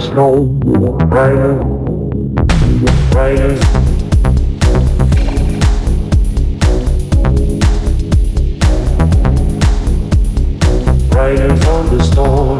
just know you want brighter, you brighter. On the storm